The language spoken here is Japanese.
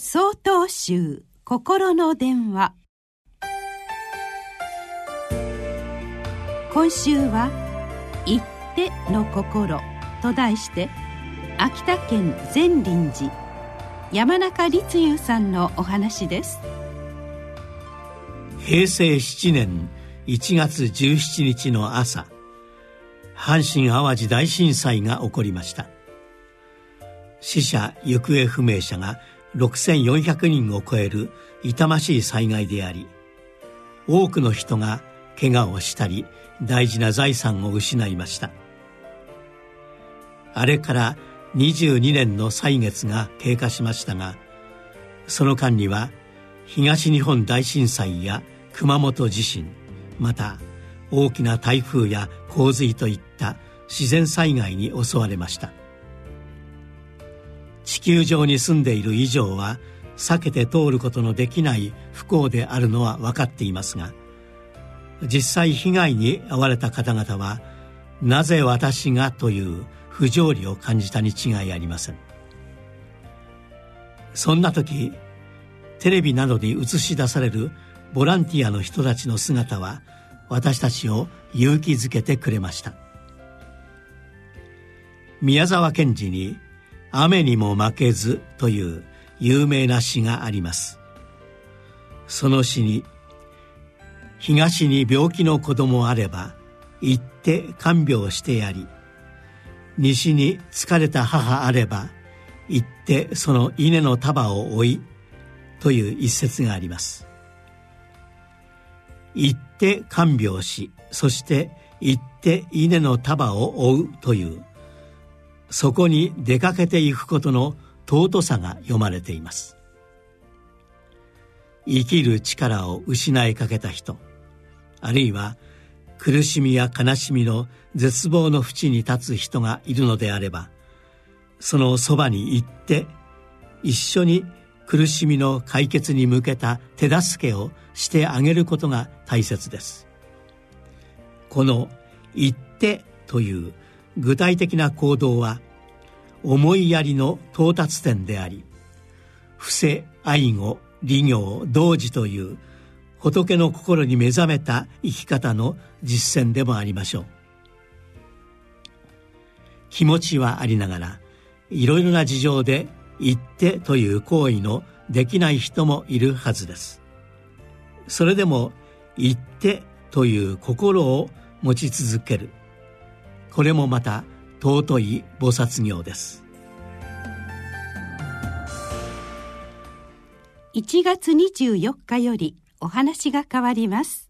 総統集心の電話。今週は「行っての心」と題して秋田県善林寺山中立雄さんのお話です。平成7年1月17日の朝阪神・淡路大震災が起こりました。死者行方不明者が6400人を超える痛ましい災害であり多くの人が怪我をしたり大事な財産を失いました。あれから22年の歳月が経過しましたがその間には東日本大震災や熊本地震また大きな台風や洪水といった自然災害に襲われました。地球上に住んでいる以上は避けて通ることのできない不幸であるのは分かっていますが実際被害に遭われた方々はなぜ私がという不条理を感じたに違いありません。そんな時テレビなどに映し出されるボランティアの人たちの姿は私たちを勇気づけてくれました。宮沢賢治に「雨にも負けず」という有名な詩があります。その詩に「東に病気の子供あれば行って看病してやり西に疲れた母あれば行ってその稲の束を追い」という一節があります。行って看病しそして行って稲の束を追うというそこに出かけていくことの尊さが読まれています。生きる力を失いかけた人あるいは苦しみや悲しみの絶望の淵に立つ人がいるのであればそのそばに行って一緒に苦しみの解決に向けた手助けをしてあげることが大切です。この「行って」という具体的な行動は思いやりの到達点であり伏せ愛護利行同時という仏の心に目覚めた生き方の実践でもありましょう。気持ちはありながらいろいろな事情で言ってという行為のできない人もいるはずです。それでも言ってという心を持ち続ける。これもまた尊い菩薩行です。1月24日よりお話が変わります。